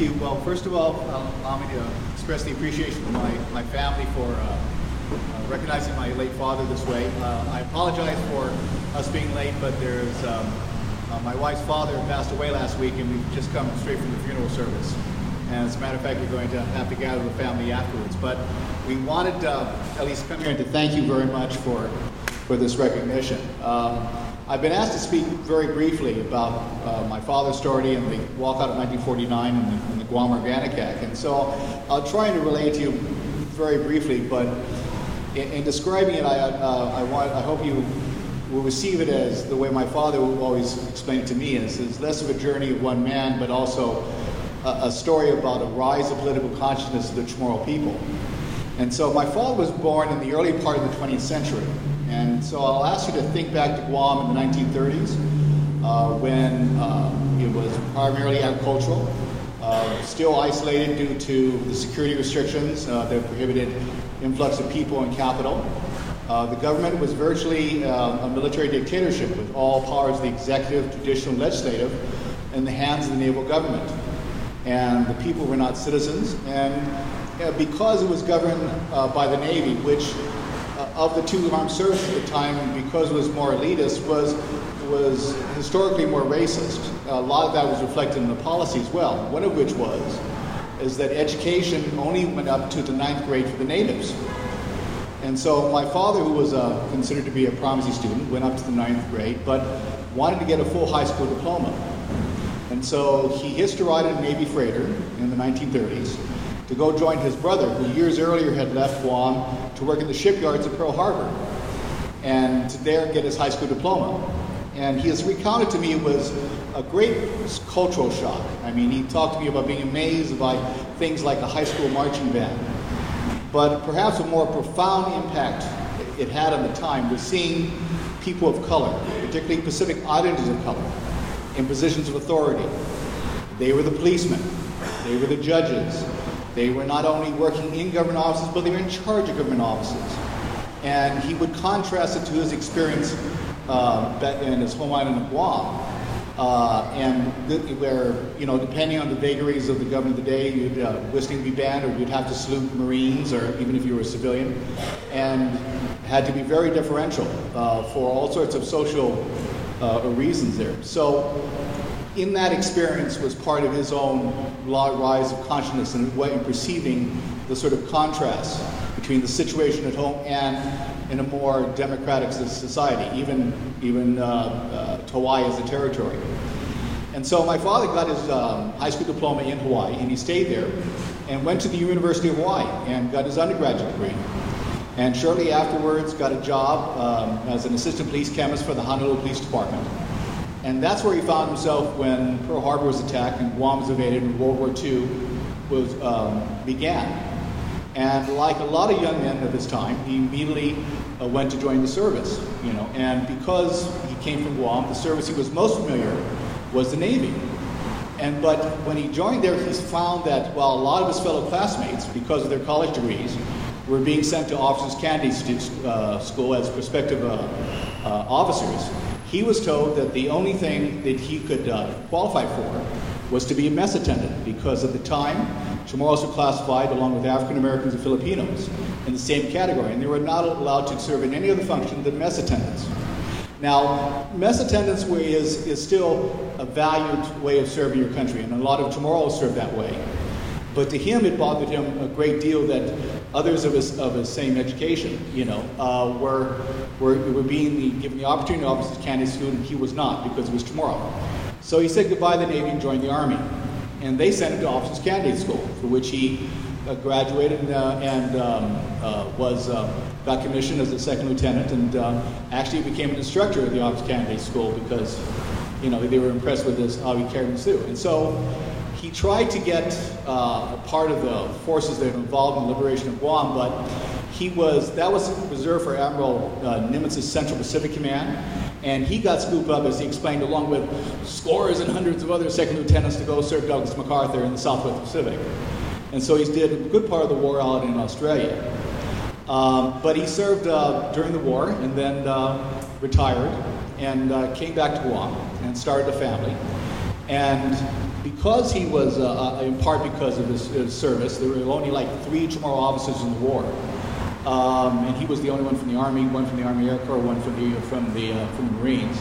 Thank you. Well, first of all, uh, allow me to express the appreciation of my, my family for uh, uh, recognizing my late father this way. Uh, I apologize for us being late, but there's um, uh, my wife's father passed away last week, and we've just come straight from the funeral service. And as a matter of fact, we're going to have to gather the family afterwards. But we wanted uh, at least come here and to thank you very much for for this recognition. Um, I've been asked to speak very briefly about uh, my father's story and the walkout of 1949 and the, the Guam Organic Act. And so I'll try to relate to you very briefly, but in, in describing it, I, uh, I, want, I hope you will receive it as the way my father always explained to me is, is less of a journey of one man, but also a, a story about a rise of political consciousness of the Chamorro people. And so my father was born in the early part of the 20th century. And so I'll ask you to think back to Guam in the 1930s uh, when uh, it was primarily agricultural, uh, still isolated due to the security restrictions uh, that prohibited influx of people and capital. Uh, the government was virtually uh, a military dictatorship with all powers of the executive, judicial, and legislative in the hands of the naval government. And the people were not citizens. And because it was governed by the Navy, which uh, of the two armed services at the time, because it was more elitist, was was historically more racist. A lot of that was reflected in the policy as well. One of which was is that education only went up to the ninth grade for the natives. And so my father, who was uh, considered to be a promising student, went up to the ninth grade, but wanted to get a full high school diploma. And so he in a Navy freighter in the 1930s to go join his brother, who years earlier had left Guam to work in the shipyards at Pearl Harbor, and to there get his high school diploma. And he has recounted to me it was a great cultural shock. I mean, he talked to me about being amazed by things like a high school marching band. But perhaps a more profound impact it had on the time was seeing people of color, particularly Pacific Islanders of color, in positions of authority. They were the policemen, they were the judges, they were not only working in government offices, but they were in charge of government offices. And he would contrast it to his experience uh, in his home island of Guam. Uh, and th- where, you know, depending on the vagaries of the government of the day, you'd uh, be banned, or you'd have to salute Marines, or even if you were a civilian, and had to be very differential uh, for all sorts of social uh, reasons there. So in that experience was part of his own rise of consciousness and way in perceiving the sort of contrast between the situation at home and in a more democratic society, even even uh, uh, Hawaii as a territory. And so my father got his um, high school diploma in Hawaii, and he stayed there, and went to the University of Hawaii and got his undergraduate degree. And shortly afterwards, got a job um, as an assistant police chemist for the Honolulu Police Department. And that's where he found himself when Pearl Harbor was attacked and Guam was invaded and World War II was, um, began. And like a lot of young men of his time, he immediately uh, went to join the service, you know. And because he came from Guam, the service he was most familiar was the Navy. And but when he joined there, he found that while a lot of his fellow classmates, because of their college degrees, were being sent to officers' candidate uh, school as prospective uh, uh officers, he was told that the only thing that he could uh, qualify for was to be a mess attendant because at the time, Chamorros were classified along with African Americans and Filipinos in the same category, and they were not allowed to serve in any other function than mess attendants. Now, mess attendants is, is still a valued way of serving your country, and a lot of Chamorros serve that way. But to him, it bothered him a great deal that others of his, of his same education, you know, uh, were, were, were being the, given the opportunity to office candidate student, and he was not because it was Chamorro. So he said goodbye to the Navy and joined the Army. And they sent him to officers candidate school, for which he uh, graduated and, uh, and um, uh, was, uh, got commissioned as a second lieutenant and uh, actually became an instructor at the officers candidate school because, you know, they were impressed with this, how he carried. And so he tried to get uh, a part of the forces that were involved in the liberation of Guam, but he was that was reserved for Admiral uh, Nimitz's Central Pacific Command, and he got scooped up, as he explained, along with scores and hundreds of other second lieutenants to go serve Douglas MacArthur in the Southwest Pacific. And so he did a good part of the war out in Australia. Um, but he served uh, during the war and then uh, retired and uh, came back to Guam and started a family. And because he was, uh, uh, in part because of his, his, service, there were only like three Chamorro officers in the war. Um, and he was the only one from the Army, one from the Army Air Corps, one from the, from the, uh, from the Marines.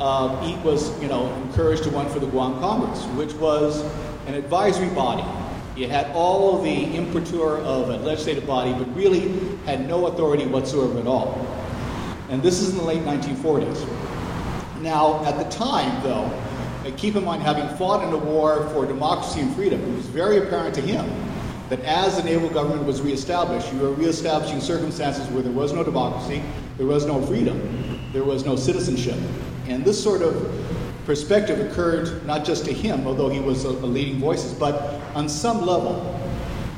Uh, he was, you know, encouraged to run for the Guam Congress, which was an advisory body. It had all the imprimatur of a legislative body, but really had no authority whatsoever at all. And this is in the late 1940s. Now, at the time, though, keep in mind, having fought in a war for democracy and freedom, it was very apparent to him that as the naval government was reestablished, you were reestablishing circumstances where there was no democracy, there was no freedom, there was no citizenship. And this sort of perspective occurred not just to him, although he was a, a leading voice, but on some level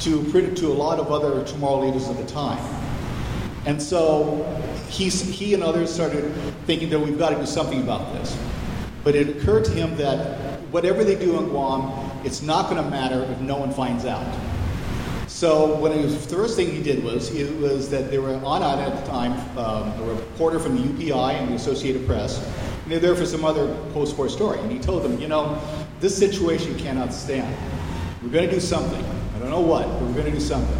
to, to a lot of other Chamorro leaders of the time. And so he, he and others started thinking that we've got to do something about this. But it occurred to him that whatever they do in Guam, it's not going to matter if no one finds out. So when the first thing he did was it was that they were on out at the time, um, a reporter from the UPI and the Associated Press, and they're there for some other post-war story. And he told them, you know, this situation cannot stand. We're going to do something. I don't know what, but we're going to do something.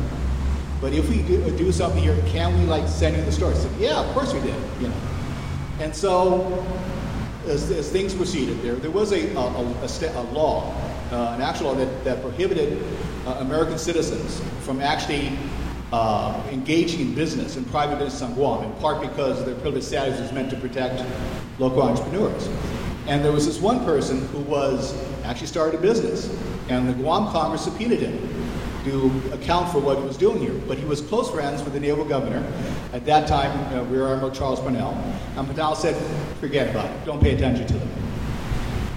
But if we do, do something here, can we like send you the story? Said, yeah, of course we did. You know. And so as, as things proceeded, there there was a, a, a, a law, uh, an actual law that, that prohibited uh, American citizens from actually uh, engaging in business, in private business on Guam, in part because their privileged status was meant to protect local entrepreneurs. And there was this one person who was actually started a business, and the Guam Congress subpoenaed him to account for what he was doing here. But he was close friends with the naval governor. At that time, uh, Rear Admiral Charles Parnell. And Parnell said, forget about it. Don't pay attention to them.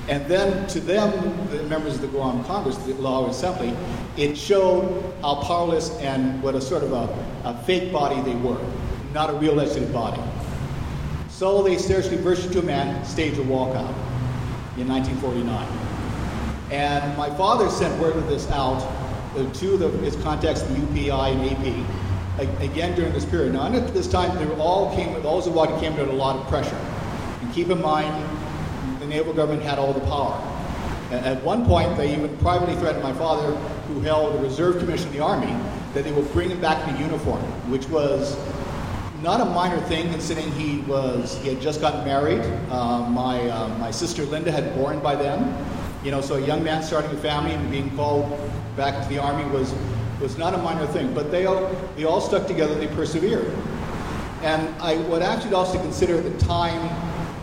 And then to them, the members of the Guam Congress, the Law Assembly, it showed how powerless and what a sort of a, a fake body they were, not a real legislative body. So they seriously burst into a man, staged a walkout in 1949. And my father sent word of this out to the, his contacts, the UPI and AP, again during this period. Now, at this time, they all came, those who walked came under a lot of pressure. And keep in mind, the naval government had all the power. At one point, they even privately threatened my father, who held the reserve commission of the Army, that they would bring him back in uniform, which was not a minor thing considering he was he had just gotten married. Uh, my uh, my sister Linda had born by then. You know, so a young man starting a family and being called back to the army was was not a minor thing. But they all they all stuck together. They persevered. And I would actually also consider the time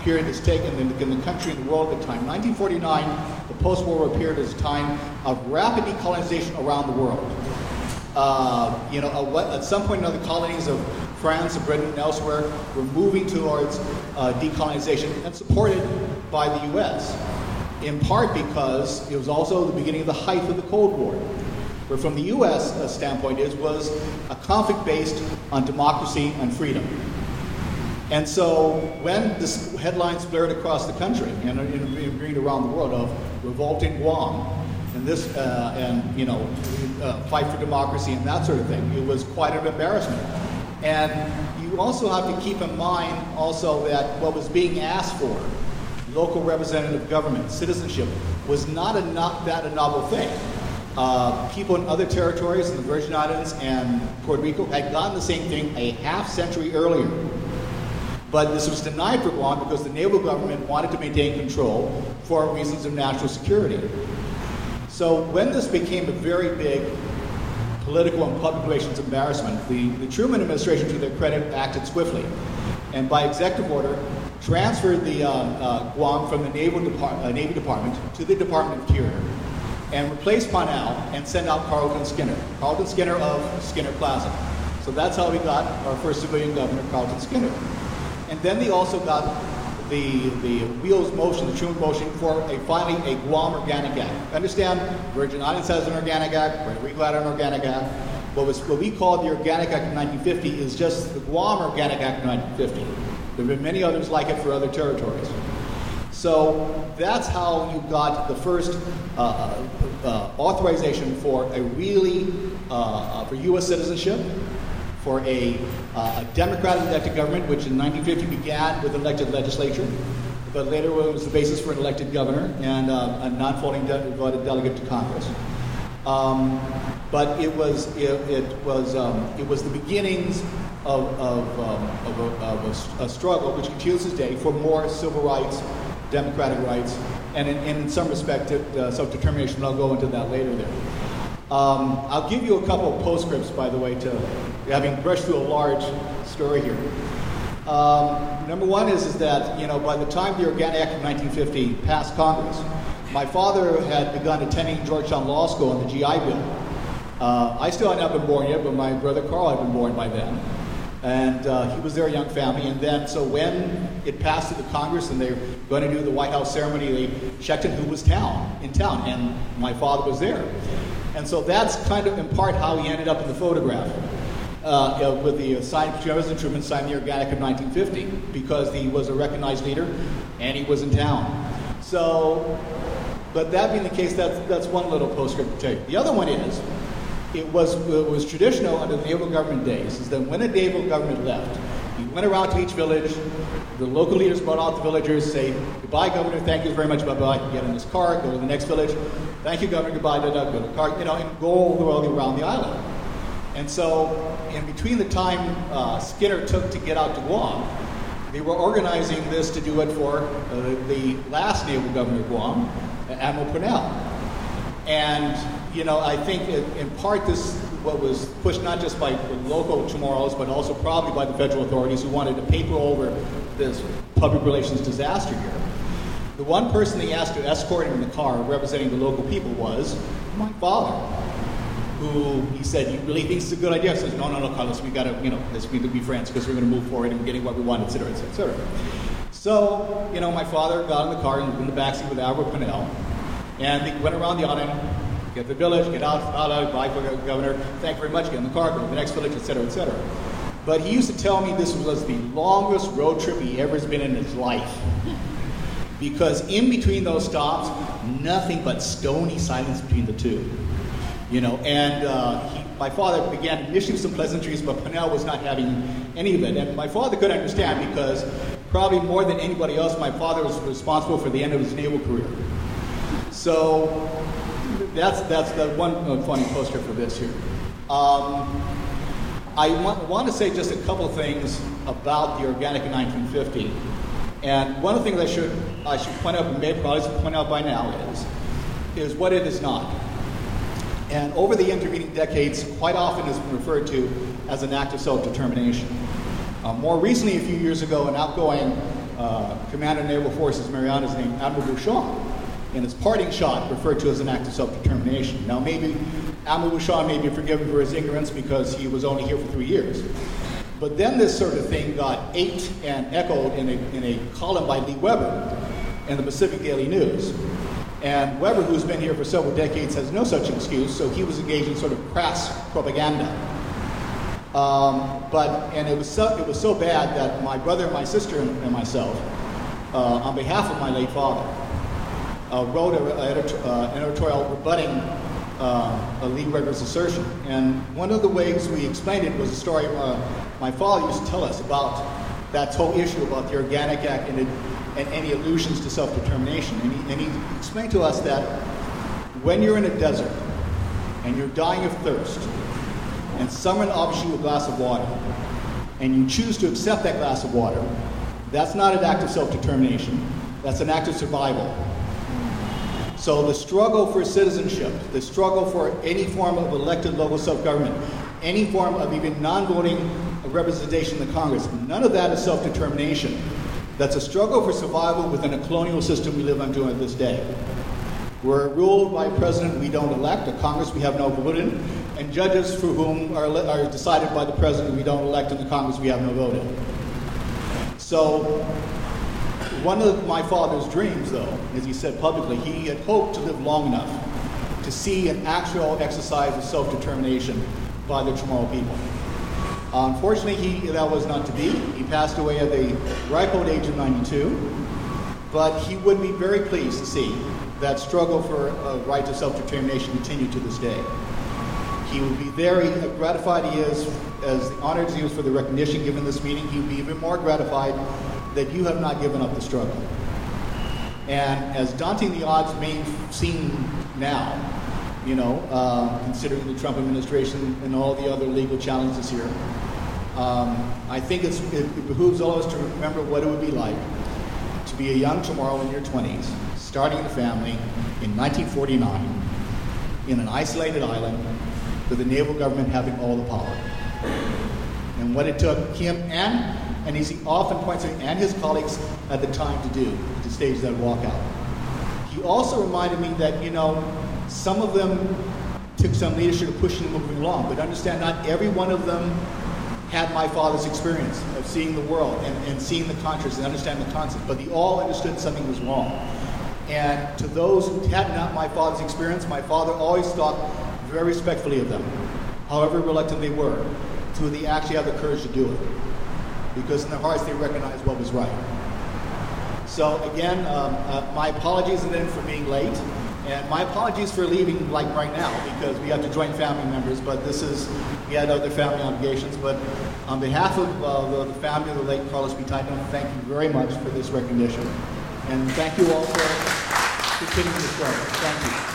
period that's taken in the, in the country and the world at the time. 1949, the post-war period is a time of rapid decolonization around the world. Uh, you know, at some point, in other colonies of France and Britain and elsewhere were moving towards uh, decolonization and supported by the U.S in part because it was also the beginning of the height of the Cold War, where from the U.S. Uh, standpoint is was a conflict based on democracy and freedom. And so when this headlines flared across the country and in, around the world of revolt in Guam and this uh, and you know uh, fight for democracy and that sort of thing, it was quite an embarrassment. And you also have to keep in mind also that what was being asked for local representative government, citizenship, was not, a, not that a novel thing. Uh, people in other territories in the Virgin Islands and Puerto Rico had gotten the same thing a half century earlier. But this was denied for Guam because the naval government wanted to maintain control for reasons of national security. So when this became a very big political and public relations embarrassment, the, the Truman administration, to their credit, acted swiftly. And by executive order, transferred the um, uh, Guam from the Naval uh, Navy Department to the Department of Interior and replace Parnell and send out Carlton Skinner, Carlton Skinner of Skinner Plaza. So that's how we got our first civilian governor, Carlton Skinner. And then they also got the, the wheels motion, the Truman motion for a finally a Guam Organic Act. Understand, Virgin Islands has an Organic Act, Puerto Rico had an Organic Act. What, was, what we call the Organic Act of 1950 is just the Guam Organic Act of 1950. There have been many others like it for other territories. So that's how you got the first uh, uh, uh, authorization for a really, uh, uh for U.S. citizenship, for a, uh, a democratic elected government, which in 1950 began with an elected legislature, but later was the basis for an elected governor and uh, a non-voting de- voted delegate to Congress. Um, but it was it, it was um, it was the beginnings of, of, um, of, a, of a, a, struggle which continues today for more civil rights, democratic rights, and in, and in some respect uh, self-determination. I'll go into that later there. Um, I'll give you a couple of postscripts, by the way, to having brushed through a large story here. Um, number one is, is that, you know, by the time the Organic Act of 1950 passed Congress, my father had begun attending Georgetown Law School on the GI Bill. Uh, I still had not been born yet, but my brother Carl had been born by then. And uh, he was their young family. And then, so when it passed to the Congress and they were going to do the White House ceremony, they checked in who was town, in town, and my father was there. And so that's kind of in part how he ended up in the photograph. Uh, with the signed President Truman signed the Organic of 1950 because he was a recognized leader and he was in town. So, but that being the case, that's, that's one little postscript to take. The other one is, it was, it was traditional under the naval government days, is that when a naval government left, you went around to each village, the local leaders brought out the villagers, say, goodbye, governor, thank you very much, bye-bye, get in this car, go to the next village, thank you, governor, goodbye, da, da, go to the car, you know, and go all the way around the island. And so, in between the time uh, Skinner took to get out to Guam, they were organizing this to do it for uh, the last naval governor of Guam, Admiral Purnell. And, you know, I think in, in part this what was pushed not just by local Chamorros, but also probably by the federal authorities who wanted to paper over this public relations disaster here. The one person they asked to escort him in the car representing the local people was my father who he said, "You really think it's a good idea?" I says, "No, no, no, Carlos. We got to, you know, let's be, be friends because we're to move forward and we're getting what we want, etc., etc., etc." So, you know, my father got in the car in the backseat with Albert Purnell, and they went around the island, get the village, get out, out, bye, governor. Thank you very much. Get in the car, go to the next village, etc., etc. But he used to tell me this was the longest road trip he ever has been in his life. Because in between those stops, nothing but stony silence between the two. You know, and uh, he, my father began initially some pleasantries, but Purnell was not having any of it. And my father could understand because probably more than anybody else, my father was responsible for the end of his naval career. So that's that's the one uh, funny poster for this here. Um, I want, want, to say just a couple things about the organic in 1950. And one of the things I should I should point out, may probably point out by now is is what it is not and over the intervening decades, quite often has been referred to as an act of self-determination. Uh, more recently, a few years ago, an outgoing uh, commander of naval forces, Marianas, named Admiral Bushong, in his parting shot, referred to as an act of self-determination. Now, maybe Bushong may be forgiven for his ignorance because he was only here for three years. But then this sort of thing got ate and echoed in a, in a column by Lee Webber in the Pacific Daily News. And Webber, who's been here for several decades, has no such excuse, so he was engaged in sort of crass propaganda. Um, but, and it was, so, it was so bad that my brother, my sister, and myself, uh, on behalf of my late father, uh, wrote a, a, uh, an editorial rebutting uh, Lee Webber's assertion. And one of the ways we explained it was a story uh, my father used to tell us about that whole issue about the Organic Act and it, and any allusions to self-determination. And he, and he explained to us that when you're in a desert and you're dying of thirst, and someone offers you a glass of water, and you choose to accept that glass of water, that's not an act of self-determination. That's an act of survival. So the struggle for citizenship, the struggle for any form of elected local self-government, any form of even non-voting representation in the Congress, none of that is self-determination. That's a struggle for survival within a colonial system we live under at this day. We're ruled by a president we don't elect, a Congress we have no vote in, and judges for whom are, are decided by the president we don't elect, and the Congress we have no vote in. So, one of my father's dreams, though, as he said publicly, he had hoped to live long enough to see an actual exercise of self determination by the Chamorro people. Unfortunately, he, that was not to be. He passed away at the ripe old age of 92. But he would be very pleased to see that struggle for a right to self-determination continue to this day. He would be very gratified he is, as honored as he was for the recognition given this meeting, he would be even more gratified that you have not given up the struggle. And as daunting the odds may seem now, you know, uh, considering the Trump administration and all the other legal challenges here, um, I think it, it behooves all of us to remember what it would be like to be a young Chamorro in your 20s, starting a family in 1949 in an isolated island with the naval government having all the power. And what it took him and, and he often points out, and his colleagues at the time to do, to stage that walkout. He also reminded me that, you know, some of them took some leadership to push them moving along, but understand not every one of them had my father's experience of seeing the world and, and seeing the contrast and understanding the concept, but they all understood something was wrong. And to those who had not my father's experience, my father always thought very respectfully of them, however reluctant they were, to they actually have the courage to do it. Because in their hearts they recognized what was right. So again, um, uh, my apologies then for being late. And my apologies for leaving like right now because we have to join family members, but this is, we had other family obligations. But on behalf of uh, the, the, family of the late Carlos B. Taitano, thank you very much for this recognition. And thank you all for continuing this work. Thank you.